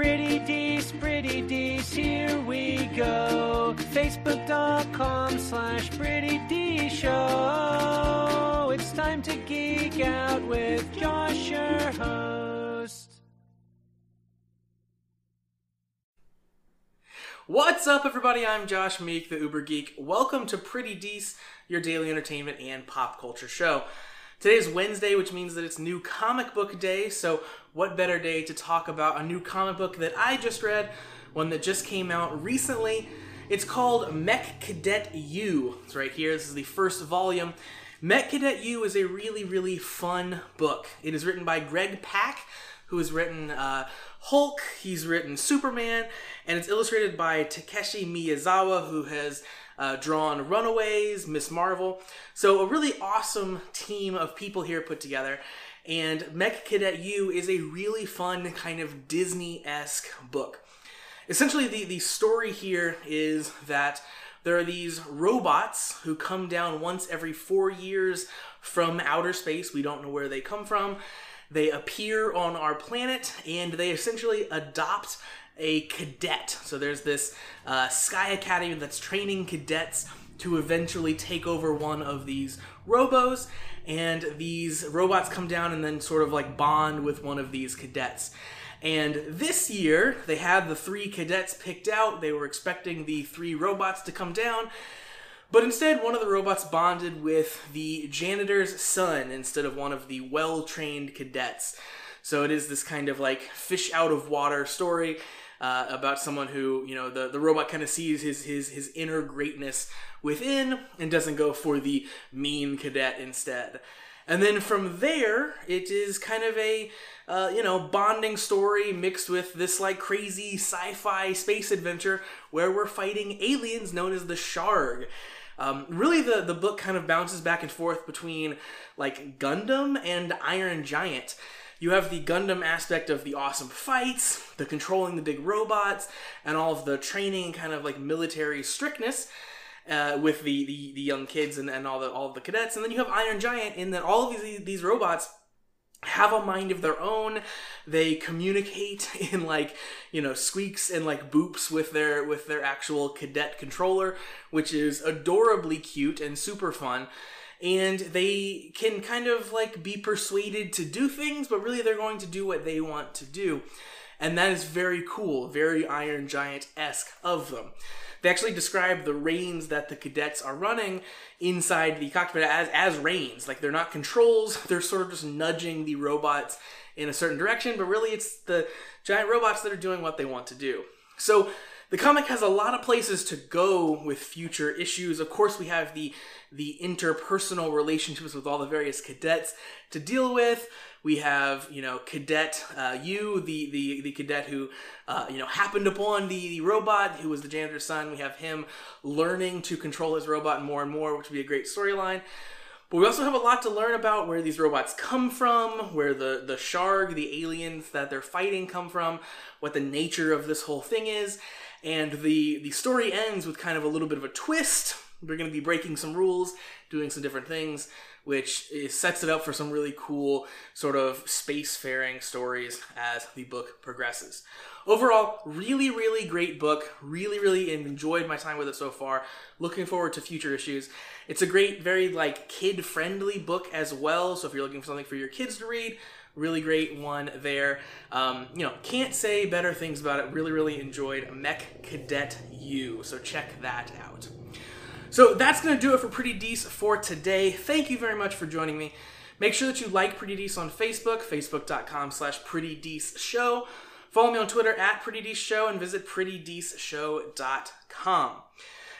Pretty Dees, Pretty Dees, here we go. Facebook.com slash Pretty D Show. It's time to geek out with Josh, your host. What's up, everybody? I'm Josh Meek, the Uber Geek. Welcome to Pretty Dees, your daily entertainment and pop culture show. Today is Wednesday, which means that it's new comic book day, so what better day to talk about a new comic book that I just read, one that just came out recently. It's called Mech Cadet Yu. It's right here. This is the first volume. Mech Cadet Yu is a really, really fun book. It is written by Greg Pak, who has written uh, Hulk, he's written Superman, and it's illustrated by Takeshi Miyazawa, who has uh, drawn Runaways, Miss Marvel. So, a really awesome team of people here put together. And Mech Cadet Yu is a really fun, kind of Disney esque book. Essentially, the, the story here is that there are these robots who come down once every four years from outer space. We don't know where they come from. They appear on our planet and they essentially adopt a cadet. So there's this uh, Sky Academy that's training cadets to eventually take over one of these robos, and these robots come down and then sort of like bond with one of these cadets. And this year, they had the three cadets picked out. They were expecting the three robots to come down. But instead, one of the robots bonded with the janitor's son instead of one of the well trained cadets. So it is this kind of like fish out of water story uh, about someone who you know the, the robot kind of sees his his his inner greatness within and doesn't go for the mean cadet instead. And then from there, it is kind of a uh, you know bonding story mixed with this like crazy sci-fi space adventure where we're fighting aliens known as the Sharg. Um, really, the the book kind of bounces back and forth between like Gundam and Iron Giant you have the Gundam aspect of the awesome fights, the controlling the big robots, and all of the training and kind of like military strictness. Uh, with the, the, the young kids and, and all the all the cadets, and then you have Iron Giant in that all of these these robots have a mind of their own. They communicate in like you know squeaks and like boops with their with their actual cadet controller, which is adorably cute and super fun and they can kind of like be persuaded to do things, but really they're going to do what they want to do. And that is very cool, very Iron Giant esque of them. They actually describe the reins that the cadets are running inside the cockpit as, as reins. Like they're not controls, they're sort of just nudging the robots in a certain direction, but really it's the giant robots that are doing what they want to do. So the comic has a lot of places to go with future issues. Of course, we have the the interpersonal relationships with all the various cadets to deal with. We have, you know, Cadet uh, Yu, the, the, the cadet who, uh, you know, happened upon the, the robot who was the janitor's son. We have him learning to control his robot more and more, which would be a great storyline. But we also have a lot to learn about where these robots come from, where the, the Sharg, the aliens that they're fighting, come from, what the nature of this whole thing is. And the, the story ends with kind of a little bit of a twist we're going to be breaking some rules, doing some different things, which sets it up for some really cool sort of spacefaring stories as the book progresses. Overall, really, really great book. Really, really enjoyed my time with it so far. Looking forward to future issues. It's a great, very like kid friendly book as well. So if you're looking for something for your kids to read, really great one there. Um, you know, can't say better things about it. Really, really enjoyed Mech Cadet Yu. So check that out. So that's going to do it for Pretty Dees for today. Thank you very much for joining me. Make sure that you like Pretty Dees on Facebook, facebook.com slash Pretty Dees Show. Follow me on Twitter at Pretty Dees Show and visit prettydeeshow.com.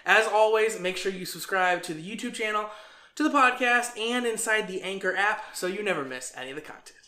As always, make sure you subscribe to the YouTube channel, to the podcast, and inside the Anchor app so you never miss any of the content.